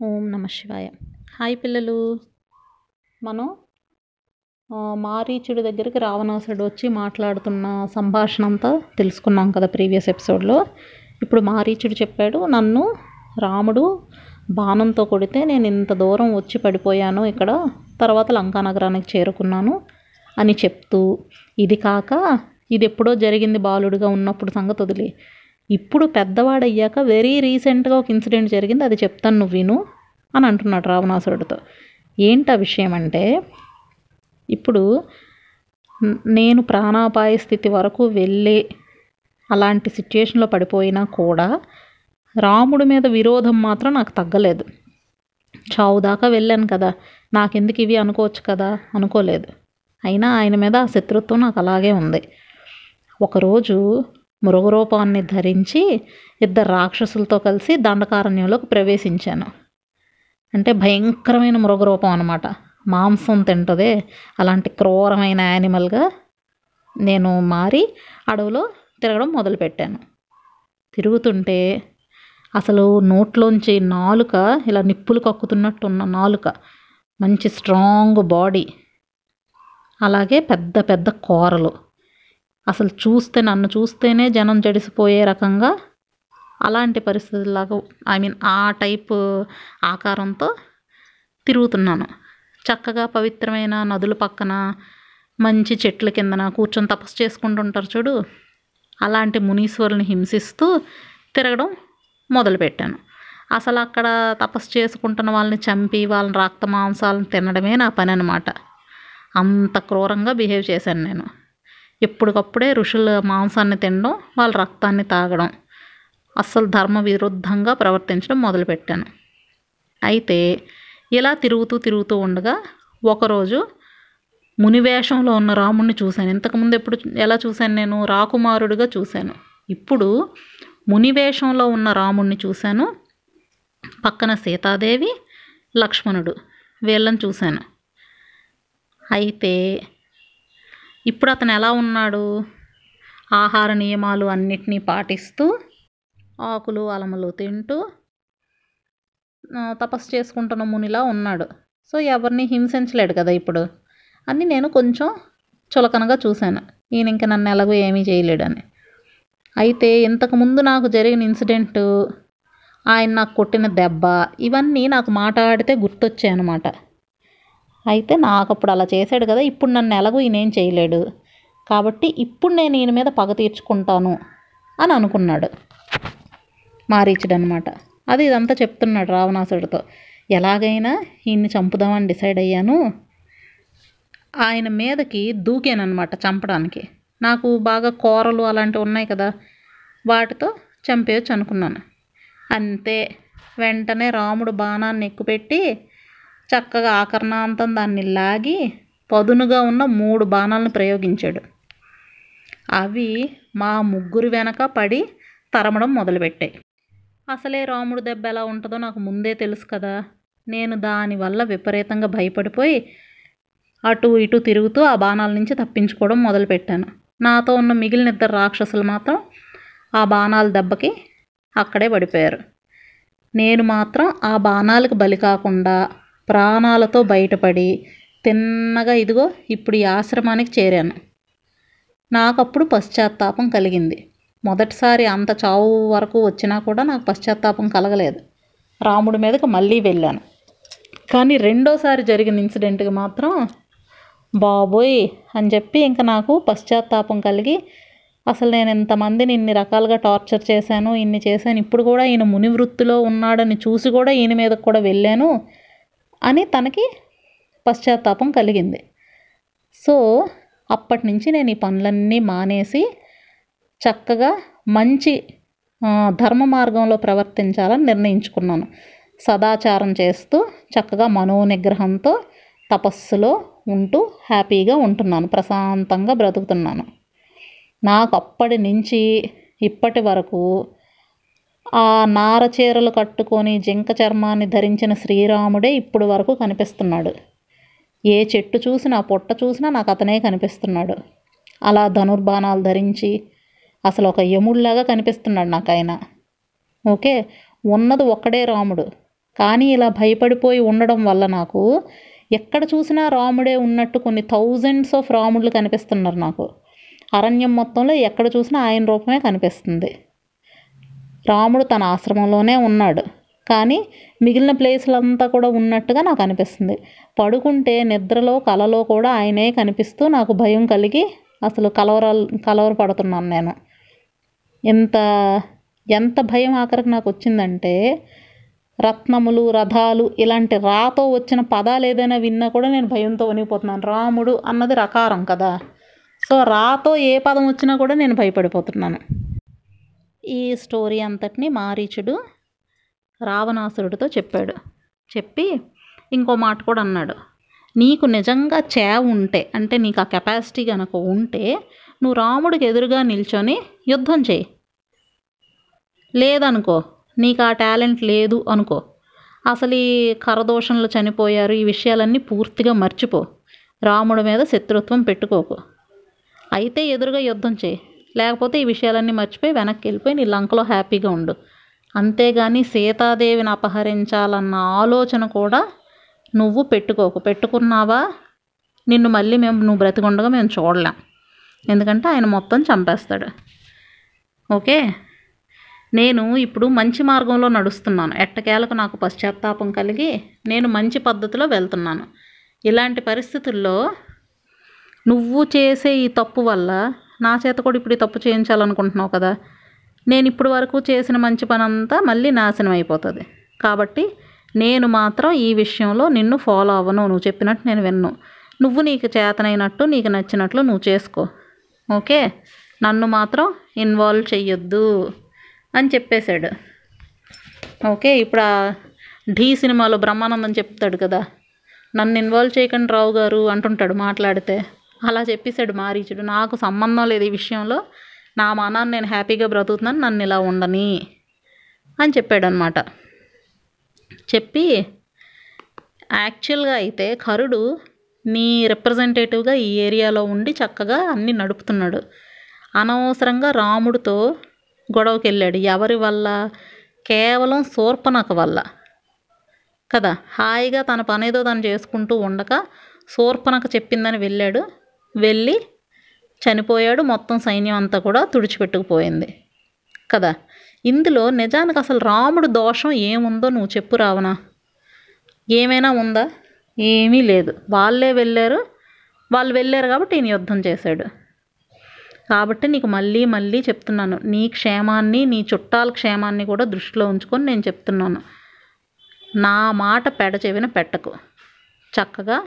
ఓం నమ శివాయ. హాయ్ పిల్లలు. మనం మారీచుడి దగ్గరికి రావణాసుడు వచ్చి మాట్లాడుతున్న సంభాషణ అంతా తెలుసుకున్నాం కదా ప్రీవియస్ ఎపిసోడ్లో. ఇప్పుడు మారీచుడు చెప్పాడు. నన్ను రాముడు బాణంతో కొడితే నేను ఇంత దూరం వచ్చి పడిపోయాను ఇక్కడ తర్వాత లంకా నగరానికి చేరుకున్నాను అని చెప్తూ ఇది కాక ఇది ఎప్పుడో జరిగింది బాలుడిగా ఉన్నప్పుడు సంగతి వదిలి. ఇప్పుడు పెద్దవాడయ్యాక వెరీ రీసెంట్గా ఒక ఇన్సిడెంట్ జరిగింది అది చెప్తాను నువ్వు విను అని అంటున్నాడు రావణాసురుడితో. ఏంటి ఆ విషయం అంటే ఇప్పుడు నేను ప్రాణాపాయ స్థితి వరకు వెళ్ళే అలాంటి సిచ్యుయేషన్లో పడిపోయినా కూడా రాముడి మీద విరోధం మాత్రం నాకు తగ్గలేదు. చావు దాకా వెళ్ళాను కదా నాకెందుకు ఇవి అనుకోవచ్చు కదా? అనుకోలేదు. అయినా ఆయన మీద ఆ శత్రుత్వం నాకు అలాగే ఉంది. ఒకరోజు మృగరూపాన్ని ధరించి ఇద్దరు రాక్షసులతో కలిసి దండకారణ్యంలోకి ప్రవేశించాను. అంటే భయంకరమైన మృగరూపం అనమాట మాంసం తింటదే. అలాంటి క్రూరమైన యానిమల్గా నేను మారి అడవిలో తిరగడం మొదలుపెట్టాను. తిరుగుతుంటే అసలు నోట్లోంచి నాలుక ఇలా నిప్పులు కక్కుతున్నట్టున్న నాలుక. మంచి స్ట్రాంగ్ బాడీ. అలాగే పెద్ద పెద్ద కూరలు. అసలు చూస్తే నన్ను చూస్తేనే జనం జడిసిపోయే రకంగా అలాంటి పరిస్థితుల్లాగా ఐ మీన్ ఆ టైప్ ఆకారంతో తిరుగుతున్నాను. చక్కగా పవిత్రమైన నదుల పక్కన మంచి చెట్ల కిందన కూర్చొని తపస్సు చేసుకుంటుంటారు చూడు. అలాంటి మునీశ్వరుని హింసిస్తూ తిరగడం మొదలుపెట్టాను. అసలు అక్కడ తపస్సు చేసుకుంటున్న వాళ్ళని చంపి వాళ్ళని రక్త మాంసాలను తినడమే నా పని అనమాట అంత క్రూరంగా బిహేవ్ చేశాను నేను. ఎప్పటికప్పుడే ఋషుల మాంసాన్ని తినడం వాళ్ళ రక్తాన్ని తాగడం. అస్సలు ధర్మ విరుద్ధంగా ప్రవర్తించడం మొదలుపెట్టాను. అయితే ఇలా తిరుగుతూ తిరుగుతూ ఉండగా ఒకరోజు మునివేషంలో ఉన్న రాముణ్ణి చూశాను. ఇంతకుముందు ఎప్పుడు ఎలా చూశాను నేను? రాకుమారుడిగా చూశాను. ఇప్పుడు మునివేషంలో ఉన్న రాముణ్ణి చూశాను. పక్కన సీతాదేవి లక్ష్మణుడు వీళ్ళని చూశాను. అయితే ఇప్పుడు అతను ఎలా ఉన్నాడు? ఆహార నియమాలు అన్నిటినీ పాటిస్తూ ఆకులు అలములు తింటూ తపస్సు చేసుకుంటున్న మునిలా ఉన్నాడు. సో ఎవరిని హింసించలేడు కదా ఇప్పుడు. అని నేను కొంచెం చులకనగా చూశాను. ఈయన ఇంక నన్ను ఎలాగో ఏమీ చేయలేడని. అయితే ఇంతకుముందు నాకు జరిగిన ఇన్సిడెంటు ఆయన నాకు కొట్టిన దెబ్బ ఇవన్నీ నాకు మాట్లాడితే గుర్తొచ్చాయి అనమాట అయితే నాకు అప్పుడు అలా చేశాడు కదా ఇప్పుడు నన్ను ఎలాగో ఈయనేం చేయలేడు. కాబట్టి ఇప్పుడు నేను ఈయన మీద పగ తీర్చుకుంటాను అని అనుకున్నాడు. మారీచుడు అనమాట అది ఇదంతా చెప్తున్నాడు రావణాసుడితో ఎలాగైనా ఈయన్ని చంపుదామని డిసైడ్ అయ్యాను. ఆయన మీదకి దూకానమాట చంపడానికి. నాకు బాగా కూరలు అలాంటివి ఉన్నాయి కదా వాటితో చంపేయచ్చు అనుకున్నాను. అంతే. వెంటనే రాముడు బాణాన్ని ఎక్కుపెట్టి చక్కగా ఆకర్ణాంతం దాన్ని లాగి పదునుగా ఉన్న మూడు బాణాలను ప్రయోగించాడు. అవి మా ముగ్గురు వెనక పడి తరమడం మొదలుపెట్టాయి. అసలే రాముడు దెబ్బ ఎలా ఉంటుందో నాకు ముందే తెలుసు కదా. నేను దానివల్ల విపరీతంగా భయపడిపోయి అటు ఇటు తిరుగుతూ ఆ బాణాల నుంచి తప్పించుకోవడం మొదలుపెట్టాను. నాతో ఉన్న మిగిలిన ఇద్దరు రాక్షసులు మాత్రం ఆ బాణాల దెబ్బకి అక్కడే పడిపోయారు. నేను మాత్రం ఆ బాణాలకు బలి కాకుండా ప్రాణాలతో బయటపడి తిన్నగా ఇదిగో ఇప్పుడు ఈ ఆశ్రమానికి చేరాను. నాకు అప్పుడు పశ్చాత్తాపం కలిగింది. మొదటిసారి అంత చావు వరకు వచ్చినా కూడా నాకు పశ్చాత్తాపం కలగలేదు. రాముడి మీదకి మళ్ళీ వెళ్ళాను. కానీ రెండోసారి జరిగిన ఇన్సిడెంట్కి మాత్రం బాబోయ్ అని చెప్పి ఇంకా నాకు పశ్చాత్తాపం కలిగి అసలు నేను ఇంతమందిని ఇన్ని రకాలుగా టార్చర్ చేశాను ఇన్ని చేశాను ఇప్పుడు కూడా ఈయన ముని వృత్తిలో ఉన్నాడని చూసి కూడా ఈయన మీదకి కూడా వెళ్ళాను. అని తనకి పశ్చాత్తాపం కలిగింది. సో అప్పటి నుంచి నేను ఈ పనులన్నీ మానేసి చక్కగా మంచి ధర్మ మార్గంలో ప్రవర్తించాలని నిర్ణయించుకున్నాను. సదాచారం చేస్తూ చక్కగా మనోనిగ్రహంతో తపస్సులో ఉంటూ హ్యాపీగా ఉంటున్నాను. ప్రశాంతంగా బ్రతుకుతున్నాను. నాకు అప్పటి నుంచి ఇప్పటి వరకు ఆ నార చీరలు కట్టుకొని జింక చర్మాన్ని ధరించిన శ్రీరాముడే ఇప్పుడు వరకు కనిపిస్తున్నాడు. ఏ చెట్టు చూసినా పొట్ట చూసినా నాకు అతనే కనిపిస్తున్నాడు. అలా ధనుర్బాణాలు ధరించి అసలు ఒక యముడిలాగా కనిపిస్తున్నాడు నాకు ఆయన. ఓకే ఉన్నది ఒక్కడే రాముడు. కానీ ఇలా భయపడిపోయి ఉండడం వల్ల నాకు ఎక్కడ చూసినా రాముడే ఉన్నట్టు కొన్ని థౌజండ్స్ ఆఫ్ రాముళ్ళు కనిపిస్తున్నారు నాకు. అరణ్యం మొత్తంలో ఎక్కడ చూసినా ఆయన రూపమే కనిపిస్తుంది. రాముడు తన ఆశ్రమంలోనే ఉన్నాడు. కానీ మిగిలిన ప్లేసులంతా కూడా ఉన్నట్టుగా నాకు అనిపిస్తుంది. పడుకుంటే నిద్రలో కలలో కూడా ఆయనే కనిపిస్తూ నాకు భయం కలిగి అసలు కలవరాలు కలవర పడుతున్నాను నేను. ఎంత ఎంత భయం ఆఖరికి నాకు వచ్చిందంటే రత్నములు రథాలు ఇలాంటి రాతో వచ్చిన పదాలు ఏదైనా విన్నా కూడా నేను భయంతో వణిగిపోతున్నాను రాముడు అన్నది రకారం కదా. సో రాతో ఏ పదం వచ్చినా కూడా నేను భయపడిపోతున్నాను. ఈ స్టోరీ అంతటిని మారీచుడు రావణాసురుడితో చెప్పాడు. చెప్పి ఇంకో మాట కూడా అన్నాడు. నీకు నిజంగా చేవ ఉంటే అంటే నీకు ఆ కెపాసిటీ కనుక ఉంటే నువ్వు రాముడికి ఎదురుగా నిల్చొని యుద్ధం చేయి. లేదనుకో నీకు ఆ టాలెంట్ లేదు అనుకో. అసలు ఈ కరదోషంలో చనిపోయారు ఈ విషయాలన్నీ పూర్తిగా మర్చిపో. రాముడి మీద శత్రుత్వం పెట్టుకోకు. అయితే ఎదురుగా యుద్ధం చేయి. లేకపోతే ఈ విషయాలన్నీ మర్చిపోయి వెనక్కి వెళ్ళిపోయి నీ లంకలో హ్యాపీగా ఉండు. అంతేగాని సీతాదేవిని అపహరించాలన్న ఆలోచన కూడా నువ్వు పెట్టుకోకు. పెట్టుకున్నావా? నిన్ను మళ్ళీ మేము నువ్వు బ్రతికుండగా మేము చూడలేం. ఎందుకంటే ఆయన మొత్తం చంపేస్తాడు. ఓకే? నేను ఇప్పుడు మంచి మార్గంలో నడుస్తున్నాను. ఎట్టకేలకు నాకు పశ్చాత్తాపం కలిగి నేను మంచి పద్ధతిలో వెళ్తున్నాను. ఇలాంటి పరిస్థితుల్లో నువ్వు చేసే ఈ తప్పు వల్ల నా చేత కూడా ఇప్పుడు ఈ తప్పు చేయించాలనుకుంటున్నావు కదా. నేను ఇప్పుడు వరకు చేసిన మంచి పని అంతా మళ్ళీ నాశనం అయిపోతుంది. కాబట్టి నేను మాత్రం ఈ విషయంలో నిన్ను ఫాలో అవ్వను. నువ్వు చెప్పినట్టు నేను విన్ను. నువ్వు నీకు చేతనైనట్టు నీకు నచ్చినట్లు నువ్వు చేసుకో. ఓకే? నన్ను మాత్రం ఇన్వాల్వ్ చెయ్యొద్దు అని చెప్పేశాడు. ఓకే? ఇప్పుడు ఆ ఢీ సినిమాలో బ్రహ్మానందం చెప్తాడు కదా. నన్ను ఇన్వాల్వ్ చేయకండి రావు గారు అంటుంటాడు మాట్లాడితే. అలా చెప్పేశాడు మారీచుడు. నాకు సంబంధం లేదు ఈ విషయంలో. నా మనాన్ని నేను హ్యాపీగా బ్రతుకుతున్నాను నన్ను ఇలా ఉండని అని చెప్పాడు అనమాట చెప్పి యాక్చువల్గా అయితే కరుడు నీ రిప్రజెంటేటివ్గా ఈ ఏరియాలో ఉండి చక్కగా అన్నీ నడుపుతున్నాడు. అనవసరంగా రాముడితో గొడవకి వెళ్ళాడు ఎవరి వల్ల? కేవలం శూర్పణఖ వల్ల. కదా? హాయిగా తన పనేదో తను చేసుకుంటూ ఉండక శూర్పణఖ చెప్పిందని వెళ్ళాడు. వెళ్ళి చనిపోయాడు. మొత్తం సైన్యం అంతా కూడా తుడిచిపెట్టుకుపోయింది. కదా? ఇందులో నిజానికి అసలు రాముడు దోషం ఏముందో నువ్వు చెప్పు రావణ. ఏమైనా ఉందా? ఏమీ లేదు. వాళ్ళే వెళ్ళారు. వాళ్ళు వెళ్ళారు కాబట్టి ఈయన యుద్ధం చేశాడు. కాబట్టి నీకు మళ్ళీ మళ్ళీ చెప్తున్నాను. నీ క్షేమాన్ని నీ చుట్టాల క్షేమాన్ని కూడా దృష్టిలో ఉంచుకొని నేను చెప్తున్నాను. నా మాట పెడ చెవిన పెట్టకు. చక్కగా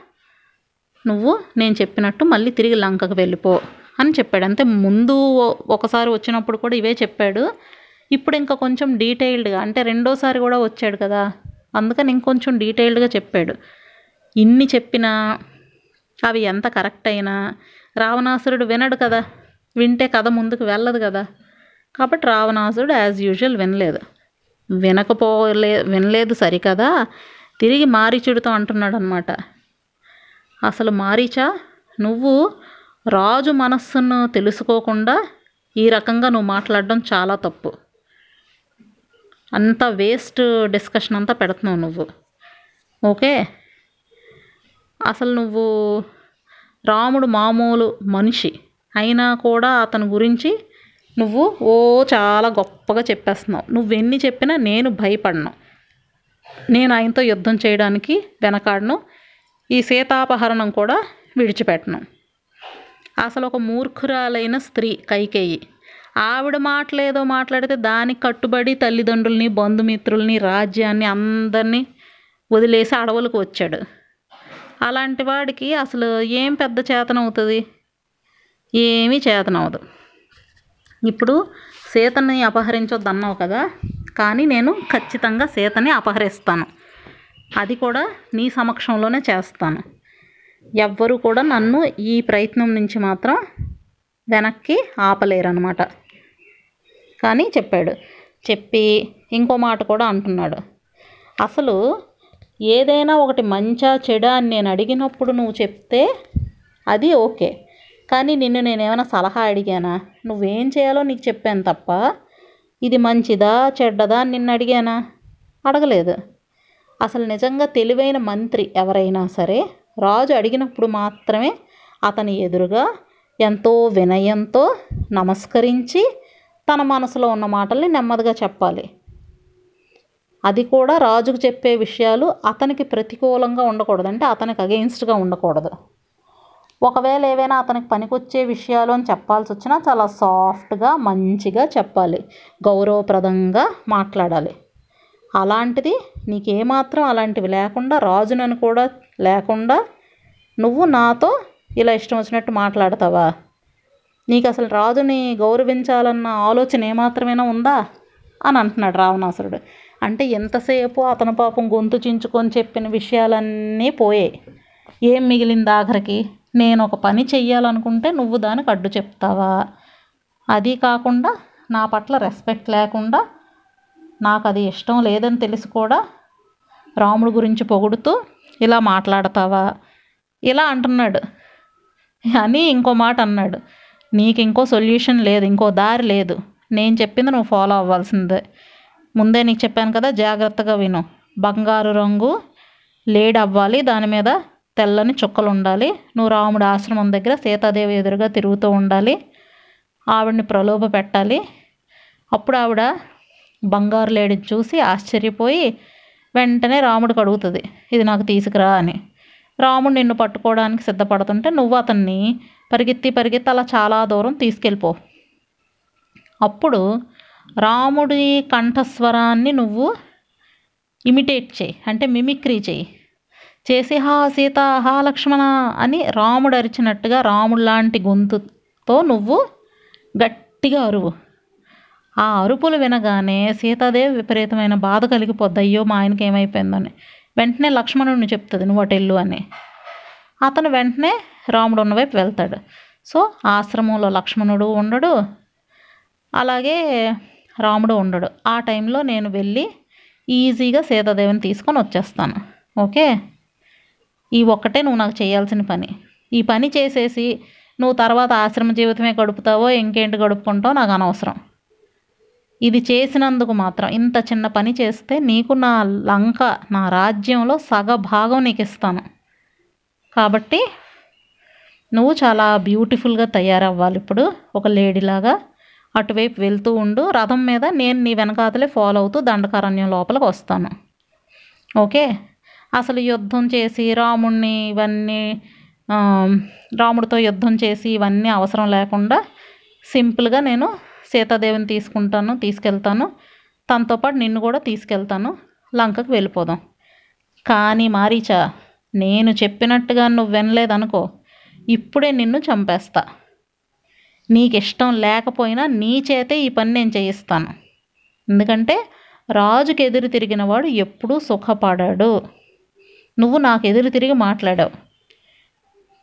నువ్వు నేను చెప్పినట్టు మళ్ళీ తిరిగి లంకకు వెళ్ళిపో అని చెప్పాడు. అంతే ముందు ఓ- ఒకసారి వచ్చినప్పుడు కూడా ఇవే చెప్పాడు. ఇప్పుడు ఇంకా కొంచెం డీటెయిల్డ్గా అంటే రెండోసారి కూడా వచ్చాడు కదా అందుకని ఇంకొంచెం డీటెయిల్డ్గా చెప్పాడు. ఇన్ని చెప్పినా అవి ఎంత కరెక్ట్ అయినా రావణాసురుడు వినడు కదా వింటే కథ ముందుకు వెళ్ళదు కదా. కాబట్టి రావణాసురుడు యాజ్ యూజువల్ వినలేదు. వినకపోలే వినలేదు సరికదా తిరిగి మారీచుడితో అంటున్నాడు అనమాట అసలు మారీచా నువ్వు రాజు మనస్సును తెలుసుకోకుండా ఈ రకంగా నువ్వు మాట్లాడడం చాలా తప్పు. అంత వేస్ట్ డిస్కషన్ అంతా పెడుతున్నావు నువ్వు. ఓకే? అసలు నువ్వు రాముడు మామూలు మనిషి అయినా కూడా అతని గురించి నువ్వు ఓ చాలా గొప్పగా చెప్పేస్తున్నావు. నువ్వెన్ని చెప్పినా నేను భయపడను. నేను ఆయనతో యుద్ధం చేయడానికి వెనకాడను. ఈ సీతాపహరణం కూడా విడిచిపెట్టను. అసలు ఒక మూర్ఖురాలైన స్త్రీ కైకేయి. ఆవిడ మాటలేదో మాట్లాడితే దానికి కట్టుబడి తల్లిదండ్రుల్ని బంధుమిత్రుల్ని రాజ్యాన్ని అందరినీ వదిలేసి అడవులకు వచ్చాడు. అలాంటి వాడికి అసలు ఏం పెద్ద చేతనవుతుంది? ఏమీ చేతనవదు ఇప్పుడు సీతని అపహరించొద్దన్నావు కదా కానీ నేను ఖచ్చితంగా సీతని అపహరిస్తాను. అది కూడా నీ సమక్షంలోనే చేస్తాను. ఎవ్వరూ కూడా నన్ను ఈ ప్రయత్నం నుంచి మాత్రం వెనక్కి ఆపలేరనమాట కానీ చెప్పాడు. చెప్పి ఇంకో మాట కూడా అంటున్నాడు. అసలు ఏదైనా ఒకటి మంచా చెడా అని నేను అడిగినప్పుడు నువ్వు చెప్తే అది ఓకే. కానీ నిన్ను నేను ఏమైనా సలహా అడిగానా? నువ్వేం చేయాలో నీకు చెప్పాను తప్ప ఇది మంచిదా చెడ్డదా అని నిన్ను అడిగానా? అడగలేదు. అసలు నిజంగా తెలివైన మంత్రి ఎవరైనా సరే రాజు అడిగినప్పుడు మాత్రమే అతని ఎదురుగా ఎంతో వినయంతో నమస్కరించి తన మనసులో ఉన్న మాటల్ని నెమ్మదిగా చెప్పాలి. అది కూడా రాజుకు చెప్పే విషయాలు అతనికి ప్రతికూలంగా ఉండకూడదు అంటే అతనికి అగెయిన్స్ట్గా ఉండకూడదు. ఒకవేళ ఏవైనా అతనికి పనికొచ్చే విషయాలు అని చెప్పాల్సి వచ్చినా చాలా సాఫ్ట్గా మంచిగా చెప్పాలి. గౌరవప్రదంగా మాట్లాడాలి. అలాంటిది నీకేమాత్రం అలాంటివి లేకుండా రాజునని కూడా లేకుండా నువ్వు నాతో ఇలా ఇష్టం వచ్చినట్టు మాట్లాడతావా? నీకు అసలు రాజుని గౌరవించాలన్న ఆలోచన ఏమాత్రమైనా ఉందా? అని అంటున్నాడు రావణాసురుడు. అంటే ఎంతసేపు అతను పాపం గొంతు చించుకొని చెప్పిన విషయాలన్నీ పోయాయి ఏం మిగిలింది ఆఖరికి? నేను ఒక పని చెయ్యాలనుకుంటే నువ్వు దానికి అడ్డు చెప్తావా? అది కాకుండా నా పట్ల రెస్పెక్ట్ లేకుండా నాకు అది ఇష్టం లేదని తెలిసి కూడా రాముడు గురించి పొగుడుతూ ఇలా మాట్లాడతావా? ఇలా అంటున్నాడు. అని ఇంకో మాట అన్నాడు. నీకు ఇంకో సొల్యూషన్ లేదు ఇంకో దారి లేదు. నేను చెప్పింది నువ్వు ఫాలో అవ్వాల్సిందే. ముందే నీకు చెప్పాను కదా జాగ్రత్తగా విను. బంగారు రంగు లేడ్ అవ్వాలి దాని మీద తెల్లని చుక్కలు ఉండాలి. నువ్వు రాముడు ఆశ్రమం దగ్గర సీతాదేవి ఎదురుగా తిరుగుతూ ఉండాలి. ఆవిడని ప్రలోభ పెట్టాలి. అప్పుడు ఆవిడ బంగారు లేడిని చూసి ఆశ్చర్యపోయి వెంటనే రాముడికి అడుగుతుంది ఇది నాకు తీసుకురా అని. రాముడు నిన్ను పట్టుకోవడానికి సిద్ధపడుతుంటే నువ్వు అతన్ని పరిగెత్తి పరిగెత్తి అలా చాలా దూరం తీసుకెళ్ళిపో. అప్పుడు రాముడి కంఠస్వరాన్ని నువ్వు ఇమిటేట్ చేయి అంటే మిమిక్రీ చేయి. చేసి హా సీత హా లక్ష్మణ అని రాముడు అరిచినట్టుగా రాముడు లాంటి గొంతుతో నువ్వు గట్టిగా అరువు. ఆ అరుపులు వినగానే సీతాదేవి విపరీతమైన బాధ కలిగిపోద్ది. అయ్యో మా ఆయనకి ఏమైపోయిందని. వెంటనే లక్ష్మణుడిని చెప్తుంది నువ్వు అటు అని. అతను వెంటనే రాముడు ఉన్న వైపు వెళ్తాడు. సో ఆశ్రమంలో లక్ష్మణుడు ఉండడు అలాగే రాముడు ఉండడు. ఆ టైంలో నేను వెళ్ళి ఈజీగా సీతాదేవిని తీసుకొని వచ్చేస్తాను. ఓకే? ఈ ఒక్కటే నువ్వు నాకు చేయాల్సిన పని. ఈ పని చేసేసి నువ్వు తర్వాత ఆశ్రమ జీవితమే గడుపుతావో ఇంకేంటి గడుపుకుంటావో నాకు అనవసరం. ఇది చేసినందుకు మాత్రం ఇంత చిన్న పని చేస్తే నీకు నా లంక నా రాజ్యంలో సగ భాగం నీకు ఇస్తాను కాబట్టి నువ్వు చాలా బ్యూటిఫుల్గా తయారవ్వాలి ఇప్పుడు. ఒక లేడీలాగా అటువైపు వెళ్తూ ఉండు. రథం మీద నేను నీ వెనకాతలే ఫాలో అవుతూ దండకారణ్యం లోపలికి వస్తాను. ఓకే? అసలు యుద్ధం చేసి రాముణ్ణి ఇవన్నీ రాముడితో యుద్ధం చేసి ఇవన్నీ అవసరం లేకుండా సింపుల్గా నేను సీతాదేవిని తీసుకుంటాను తీసుకెళ్తాను. తనతో పాటు నిన్ను కూడా తీసుకెళ్తాను. లంకకు వెళ్ళిపోదాం. కానీ మారీచా నేను చెప్పినట్టుగా నువ్వు వినలేదనుకో. ఇప్పుడే నిన్ను చంపేస్తా. నీకు ఇష్టం లేకపోయినా నీ చేతే ఈ పని నేను చేయిస్తాను. ఎందుకంటే రాజుకి ఎదురు తిరిగిన వాడు ఎప్పుడూ సుఖపడాడు. నువ్వు నాకు ఎదురు తిరిగి మాట్లాడావు.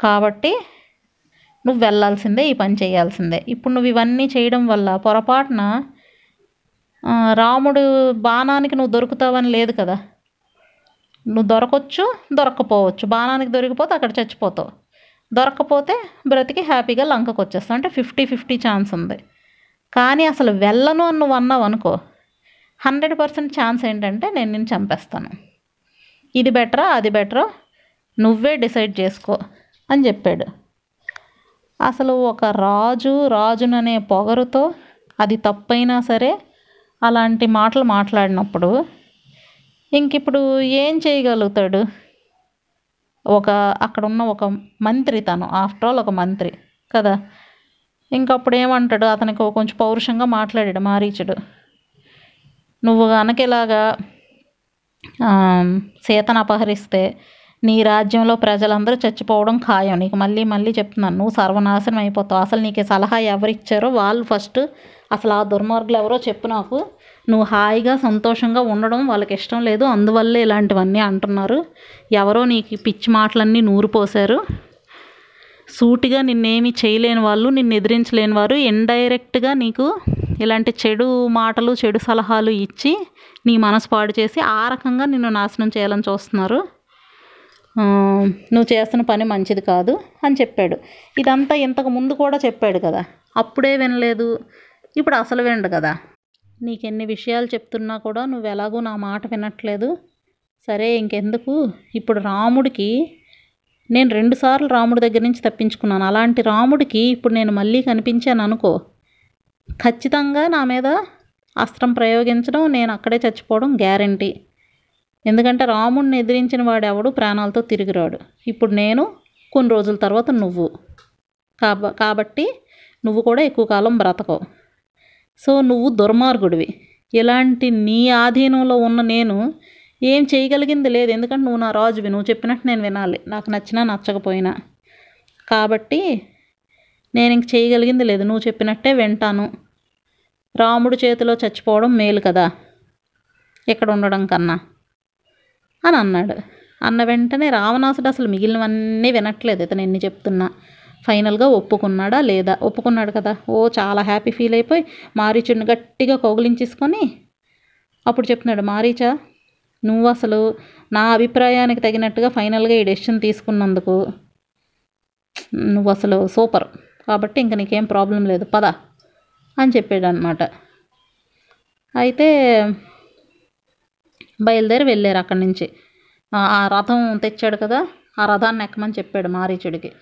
కాబట్టి నువ్వు వెళ్ళాల్సిందే ఈ పని చేయాల్సిందే. ఇప్పుడు నువ్వు ఇవన్నీ చేయడం వల్ల పొరపాటున రాముడు బాణానికి నువ్వు దొరుకుతావని లేదు కదా. నువ్వు దొరకొచ్చు దొరక్కపోవచ్చు. బాణానికి దొరికిపోతే అక్కడ చచ్చిపోతావు. దొరకపోతే బ్రతికి హ్యాపీగా లంకకు వచ్చేస్తావు. అంటే ఫిఫ్టీ ఫిఫ్టీ ఛాన్స్ ఉంది. కానీ అసలు వెళ్ళను అని నువ్వు అన్నావు అనుకో హండ్రెడ్ పర్సెంట్ ఛాన్స్ ఏంటంటే నేను నిన్ను చంపేస్తాను. ఇది బెటరా అది బెటరా నువ్వే డిసైడ్ చేసుకో అని చెప్పాడు. అసలు ఒక రాజు రాజుననే పొగరుతో అది తప్పైనా సరే అలాంటి మాటలు మాట్లాడినప్పుడు ఇంక ఇప్పుడు ఏం చేయగలుగుతాడు? ఒక అక్కడ ఉన్న ఒక మంత్రి తను. ఆఫ్టర్ ఆల్ ఒక మంత్రి కదా? ఇంకప్పుడు ఏమంటాడు? అతనికి కొంచెం పౌరుషంగా మాట్లాడాడు మారీచుడు. నువ్వు కనుక ఇలాగా సీతను అపహరిస్తే నీ రాజ్యంలో ప్రజలందరూ చచ్చిపోవడం ఖాయం. నీకు మళ్ళీ మళ్ళీ చెప్తున్నాను నువ్వు సర్వనాశనం అయిపోతావు. అసలు నీకు సలహా సలహా ఎవరిచ్చారో వాళ్ళు ఫస్ట్ అసలు ఆ దుర్మార్గులు ఎవరో చెప్పు నాకు. నువ్వు హాయిగా సంతోషంగా ఉండడం వాళ్ళకి ఇష్టం లేదు. అందువల్లే ఇలాంటివన్నీ అంటున్నారు. ఎవరో నీకు పిచ్చి మాటలన్నీ నూరు పోశారు సూటిగా నిన్నేమి చేయలేని వాళ్ళు నిన్ను ఎదిరించలేని వారు ఇండైరెక్ట్గా నీకు ఇలాంటి చెడు మాటలు చెడు సలహాలు ఇచ్చి నీ మనసు పాడు చేసి ఆ రకంగా నిన్ను నాశనం చేయాలని చూస్తున్నారు. నువ్వు చేస్తున్న పని మంచిది కాదు అని చెప్పాడు. ఇదంతా ఇంతకు ముందు కూడా చెప్పాడు కదా. అప్పుడే వినలేదు. ఇప్పుడు అసలు వినడు కదా. నీకు ఎన్ని విషయాలు చెప్తున్నా కూడా నువ్వు ఎలాగో నా మాట వినట్లేదు. సరే ఇంకెందుకు? ఇప్పుడు రాముడికి నేను రెండుసార్లు రాముడి దగ్గర నుంచి తప్పించుకున్నాను. అలాంటి రాముడికి ఇప్పుడు నేను మళ్ళీ కనిపించాను అనుకో. ఖచ్చితంగా నా మీద అస్త్రం ప్రయోగించడం నేను అక్కడే చచ్చిపోవడం గ్యారంటీ. ఎందుకంటే రాముడిని ఎదిరించిన వాడెవడు? ప్రాణాలతో తిరిగిరాడు. ఇప్పుడు నేను కొన్ని రోజుల తర్వాత నువ్వు. కాబ కాబట్టి నువ్వు కూడా ఎక్కువ కాలం బ్రతకవు. సో నువ్వు దుర్మార్గుడివి. ఇలాంటి నీ ఆధీనంలో ఉన్న నేను ఏం చేయగలిగింది లేదు. ఎందుకంటే నువ్వు నా రాజువి. నువ్వు చెప్పినట్టు నేను వినాలి. నాకు నచ్చినా నచ్చకపోయినా. కాబట్టి నేను ఇంక చేయగలిగింది లేదు. నువ్వు చెప్పినట్టే వింటాను. రాముడు చేతిలో చచ్చిపోవడం మేలు కదా. ఇక్కడ ఉండడం కన్నా. అని అన్నాడు అన్న వెంటనే రావణాసుడు అసలు మిగిలినవన్నీ వినట్లేదు. ఇతను ఎన్ని చెప్తున్నా ఫైనల్గా ఒప్పుకున్నాడా లేదా? ఒప్పుకున్నాడు కదా. ఓ చాలా హ్యాపీ ఫీల్ అయిపోయి మారీచుడిని గట్టిగా కౌగిలించేసుకొని అప్పుడు చెప్తున్నాడు మారీచా నువ్వు అసలు నా అభిప్రాయానికి తగినట్టుగా ఫైనల్గా ఈ డెసిషన్ తీసుకున్నందుకు నువ్వు అసలు సూపర్. కాబట్టి ఇంక నీకేం ప్రాబ్లం లేదు. పద. అని చెప్పాడు అనమాట అయితే బయలుదేరి వెళ్ళారు అక్కడి నుంచి. ఆ- రథం తెచ్చాడు కదా ఆ రథాన్ని ఎక్కమని చెప్పాడు మారీచుడికి.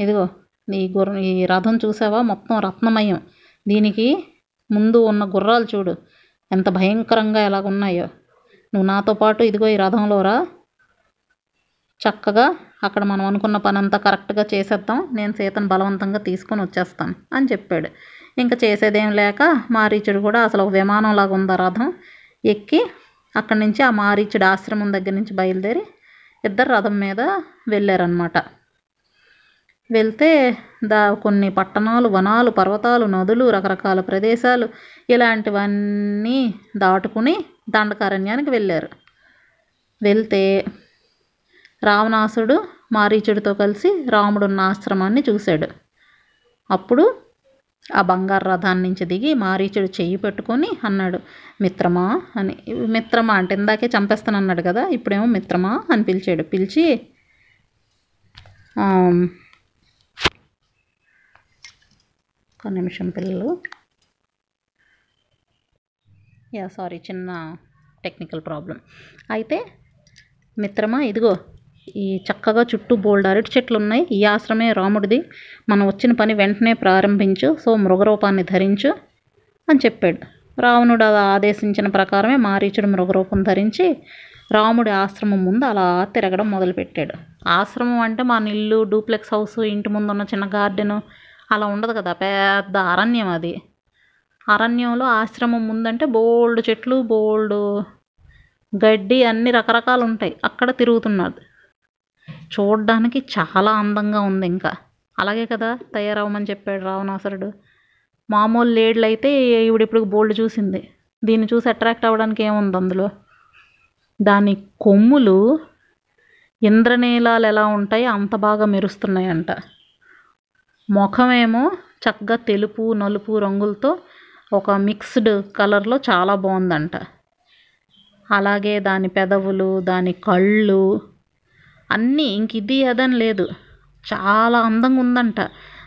ఇదిగో ఈ గుర్ర ఈ రథం చూసావా? మొత్తం రత్నమయం. దీనికి ముందు ఉన్న గుర్రాలు చూడు ఎంత భయంకరంగా ఎలాగ ఉన్నాయో నువ్వు నాతో పాటు ఇదిగో ఈ రథంలో రా. చక్కగా అక్కడ మనం అనుకున్న పని అంతా కరెక్ట్గా చేసేద్దాం. నేను సీతను బలవంతంగా తీసుకొని వచ్చేస్తాను అని చెప్పాడు. ఇంకా చేసేదేం లేక మారీచుడు కూడా అసలు ఒక విమానంలాగా ఉంది ఆ రథం. ఎక్కి అక్కడి నుంచి ఆ మారీచుడు ఆశ్రమం దగ్గర నుంచి బయలుదేరి ఇద్దరు రథం మీద వెళ్ళారనమాట వెళ్తే దా కొన్ని పట్టణాలు వనాలు పర్వతాలు నదులు రకరకాల ప్రదేశాలు ఇలాంటివన్నీ దాటుకుని దండకారణ్యానికి వెళ్ళారు. వెళ్తే రావణాసుడు మారీచుడితో కలిసి రాముడున్న ఆశ్రమాన్ని చూశాడు. అప్పుడు ఆ బంగారు రథాన్ని నుంచి దిగి మారీచుడు చెయ్యి పెట్టుకొని అన్నాడు మిత్రమా అని. మిత్రమా అంటే ఇందాకే చంపేస్తాను అన్నాడు కదా ఇప్పుడేమో మిత్రమా అని పిలిచాడు. పిలిచి ఒక నిమిషం పిల్లలు. యా సారీ చిన్న టెక్నికల్ ప్రాబ్లం. అయితే మిత్రమా ఇదిగో ఈ చక్కగా చుట్టూ బోల్డ్ అరటి చెట్లు ఉన్నాయి. ఈ ఆశ్రమే రాముడిది. మనం వచ్చిన పని వెంటనే ప్రారంభించు. సో మృగరూపాన్ని ధరించు అని చెప్పాడు. రావణుడు అలా ఆదేశించిన ప్రకారమే మారీచుడు మృగరూపం ధరించి రాముడి ఆశ్రమం ముందు అలా తిరగడం మొదలుపెట్టాడు. ఆశ్రమం అంటే మన ఇల్లు డూప్లెక్స్ హౌస్ ఇంటి ముందు ఉన్న చిన్న గార్డెను అలా ఉండదు కదా. పెద్ద అరణ్యం అది. అరణ్యంలో ఆశ్రమం ముందంటే బోల్డ్ చెట్లు బోల్డ్ గడ్డి అన్ని రకరకాలు ఉంటాయి. అక్కడ తిరుగుతున్నాడు చూడడానికి చాలా అందంగా ఉంది ఇంకా. అలాగే కదా తయారవ్వమని చెప్పాడు రావణాసురుడు. మామూలు లేడ్లు అయితే ఈవిడ ఇప్పుడు బోల్డ్ చూసింది. దీన్ని చూసి అట్రాక్ట్ అవ్వడానికి ఏముంది అందులో? దాని కొమ్ములు ఇంద్రనీలాలు ఎలా ఉంటాయి అంత బాగా మెరుస్తున్నాయంట. ముఖమేమో చక్కగా తెలుపు నలుపు రంగులతో ఒక మిక్స్డ్ కలర్లో చాలా బాగుందంట. అలాగే దాని పెదవులు దాని కళ్ళు అన్నీ ఇంక ఇది అదని లేదు. చాలా అందంగా ఉందంట.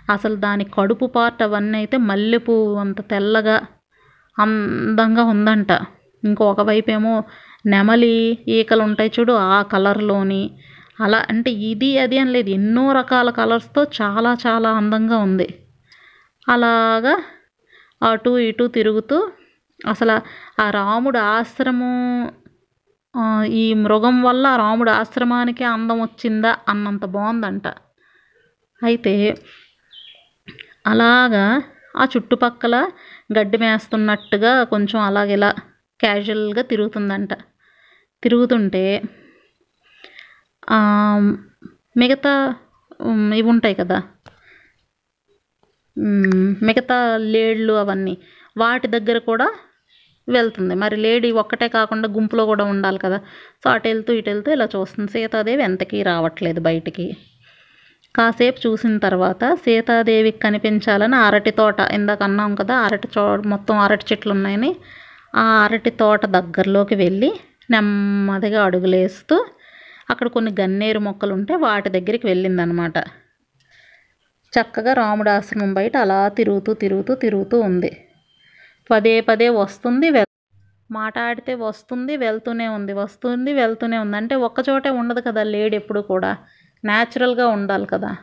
అసలు దాని కడుపు పార్ట్ అవన్నీ అయితే మల్లెపువ్వు అంత తెల్లగా అందంగా ఉందంట. ఇంకొక వైపు ఏమో నెమలి ఈకలు ఉంటాయి చూడు ఆ కలర్లోని. అలా అంటే ఇది అది అని లేదు. ఎన్నో రకాల కలర్స్తో చాలా చాలా అందంగా ఉంది. అలాగా అటు ఇటు తిరుగుతూ అసలు ఆ రాముడు ఆశ్రమం ఈ మృగం వల్ల రాముడు ఆశ్రమానికి అందం వచ్చిందా అన్నంత బాగుందంట. అయితే అలాగా ఆ చుట్టుపక్కల గడ్డి మేస్తున్నట్టుగా కొంచెం అలాగిలా క్యాజువల్గా తిరుగుతుందంట. తిరుగుతుంటే మిగతా ఇవి ఉంటాయి కదా మిగతా లేళ్ళు అవన్నీ వాటి దగ్గర కూడా వెళ్తుంది. మరి లేడీ ఒక్కటే కాకుండా గుంపులో కూడా ఉండాలి కదా. సో అటు వెళ్తూ ఇటు వెళ్తూ ఇలా చూస్తుంది. సీతాదేవి ఎంతకీ రావట్లేదు బయటికి. కాసేపు చూసిన తర్వాత సీతాదేవికి కనిపించాలని అరటి తోట ఇందాక అన్నాం కదా అరటి చో మొత్తం అరటి చెట్లు ఉన్నాయని ఆ అరటి తోట దగ్గరలోకి వెళ్ళి నెమ్మదిగా అడుగులేస్తూ అక్కడ కొన్ని గన్నేరు మొక్కలు ఉంటే వాటి దగ్గరికి వెళ్ళిందనమాట. చక్కగా రాముడు ఆశ్రమం బయట అలా తిరుగుతూ తిరుగుతూ తిరుగుతూ ఉంది. పదే పదే వస్తుంది వె- మాట ఆడితే వస్తుంది వెళ్తూనే ఉంది వస్తుంది వెళ్తూనే ఉంది. అంటే ఒక్కచోటే ఉండదు కదా లేడ్ ఎప్పుడు కూడా. న్యాచురల్గా ఉండాలి కదా.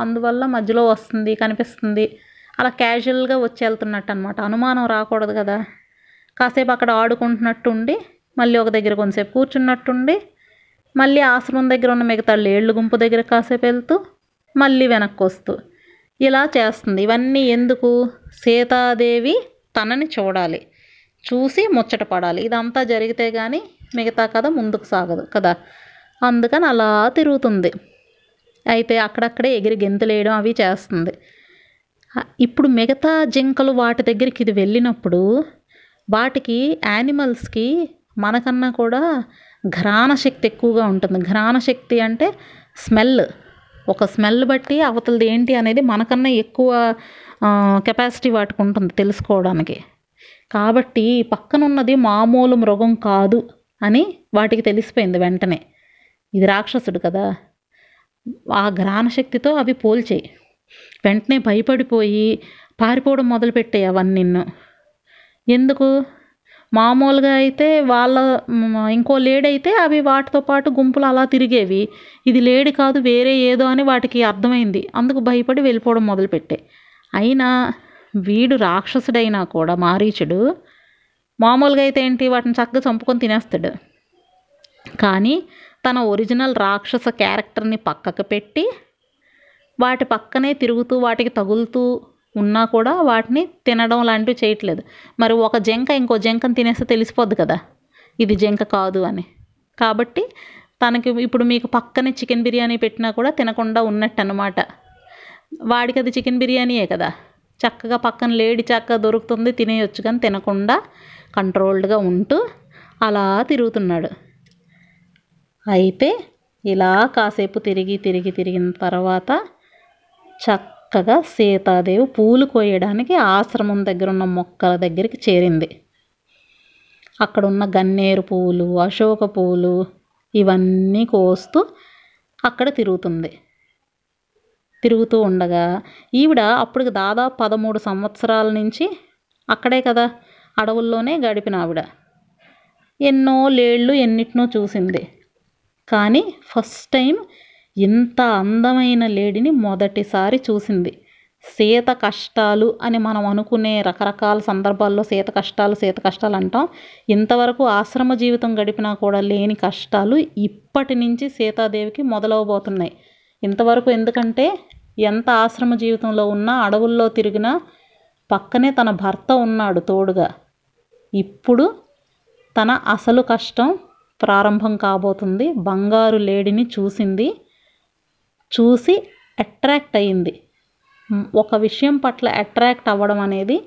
అందువల్ల మధ్యలో వస్తుంది కనిపిస్తుంది. అలా క్యాజువల్గా వచ్చి వెళ్తున్నట్టు అనమాట అనుమానం రాకూడదు కదా. కాసేపు అక్కడ ఆడుకుంటున్నట్టు ఉండి మళ్ళీ ఒక దగ్గర కొంతసేపు కూర్చున్నట్టుండి మళ్ళీ ఆశ్రమం దగ్గర ఉన్న మిగతా లేళ్ళు గుంపు దగ్గర కాసేపు వెళ్తూ మళ్ళీ వెనక్కి వస్తూ. ఇలా చేస్తుంది. ఇవన్నీ ఎందుకు? సీతాదేవి తనని చూడాలి. చూసి ముచ్చట పడాలి. ఇదంతా జరిగితే కానీ మిగతా కథ ముందుకు సాగదు కదా. అందుకని అలా తిరుగుతుంది. అయితే అక్కడక్కడే ఎగిరి గెంతులేయడం అవి చేస్తుంది. ఇప్పుడు మిగతా జింకలు వాటి దగ్గరికి ఇది వెళ్ళినప్పుడు వాటికి యానిమల్స్కి మనకన్నా కూడా ఘ్రాణ శక్తి ఎక్కువగా ఉంటుంది. ఘ్రాణ శక్తి అంటే స్మెల్. ఒక స్మెల్ బట్టి అవతలది ఏంటి అనేది మనకన్నా ఎక్కువ కెపాసిటీ వాటికి ఉంటుంది తెలుసుకోవడానికి. కాబట్టి పక్కన ఉన్నది మామూలు మృగం కాదు అని వాటికి తెలిసిపోయింది వెంటనే. ఇది రాక్షసుడు కదా. ఆ జ్ఞానశక్తితో అవి పోల్చేయి. వెంటనే భయపడిపోయి పారిపోవడం మొదలుపెట్టాయి అవన్నీ ఎందుకు? మామూలుగా అయితే వాళ్ళ ఇంకో లేడైతే అయితే అవి వాటితో పాటు గుంపులు అలా తిరిగేవి. ఇది లేడి కాదు వేరే ఏదో అని వాటికి అర్థమైంది. అందుకు భయపడి వెళ్ళిపోవడం మొదలుపెట్టాయి. అయినా వీడు రాక్షసుడైనా కూడా మారీచుడు. మామూలుగా అయితే ఏంటి? వాటిని చక్కగా చంపుకొని తినేస్తాడు. కానీ తన ఒరిజినల్ రాక్షస క్యారెక్టర్ని పక్కకు పెట్టి వాటి పక్కనే తిరుగుతూ వాటికి తగులుతూ ఉన్నా కూడా వాటిని తినడం లాంటివి చేయట్లేదు. మరి ఒక జంక ఇంకో జంకను తినేస్తే తెలిసిపోద్ది కదా? ఇది జంక కాదు అని. కాబట్టి తనకి ఇప్పుడు మీకు పక్కనే చికెన్ బిర్యానీ పెట్టినా కూడా తినకుండా ఉన్నట్టు అనమాట వాడికి అది చికెన్ బిర్యానీయే కదా. చక్కగా పక్కన లేడి చక్కగా దొరుకుతుంది తినేయొచ్చు కానీ తినకుండా కంట్రోల్డ్గా ఉంటూ అలా తిరుగుతున్నాడు. అయితే ఇలా కాసేపు తిరిగి తిరిగి తిరిగిన తర్వాత చక్కగా సీతాదేవి పూలు కోయడానికి ఆశ్రమం దగ్గర ఉన్న మొక్కల దగ్గరికి చేరింది. అక్కడ ఉన్న గన్నేరు పువ్వులు అశోక పువ్వులు ఇవన్నీ కోస్తూ అక్కడ తిరుగుతుంది. తిరుగుతూ ఉండగా ఈవిడ అప్పటికి దాదాపు పదమూడు సంవత్సరాల నుంచి అక్కడే కదా అడవుల్లోనే గడిపిన ఆవిడ. ఎన్నో లేళ్ళు ఎన్నిటినో చూసింది. కానీ ఫస్ట్ టైం ఇంత అందమైన లేడీని మొదటిసారి చూసింది. సీత కష్టాలు అని మనం అనుకునే రకరకాల సందర్భాల్లో సీత కష్టాలు సీత కష్టాలు అంటాం. ఇంతవరకు ఆశ్రమ జీవితం గడిపినా కూడా లేని కష్టాలు ఇప్పటి నుంచి సీతాదేవికి మొదలవబోతున్నాయి. ఇంతవరకు ఎందుకంటే ఎంత ఆశ్రమ జీవితంలో ఉన్నా అడవుల్లో తిరిగినా పక్కనే తన భర్త ఉన్నాడు తోడుగా. ఇప్పుడు తన అసలు కష్టం ప్రారంభం కాబోతుంది. బంగారు లేడిని చూసింది. చూసి అట్రాక్ట్ అయింది. ఒక విషయం పట్ల అట్రాక్ట్ అవ్వడం అనేది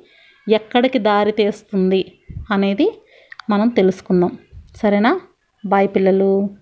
ఎక్కడికి దారి తీస్తుంది అనేది మనం తెలుసుకుందాం. సరేనా? బాయ్ పిల్లలు.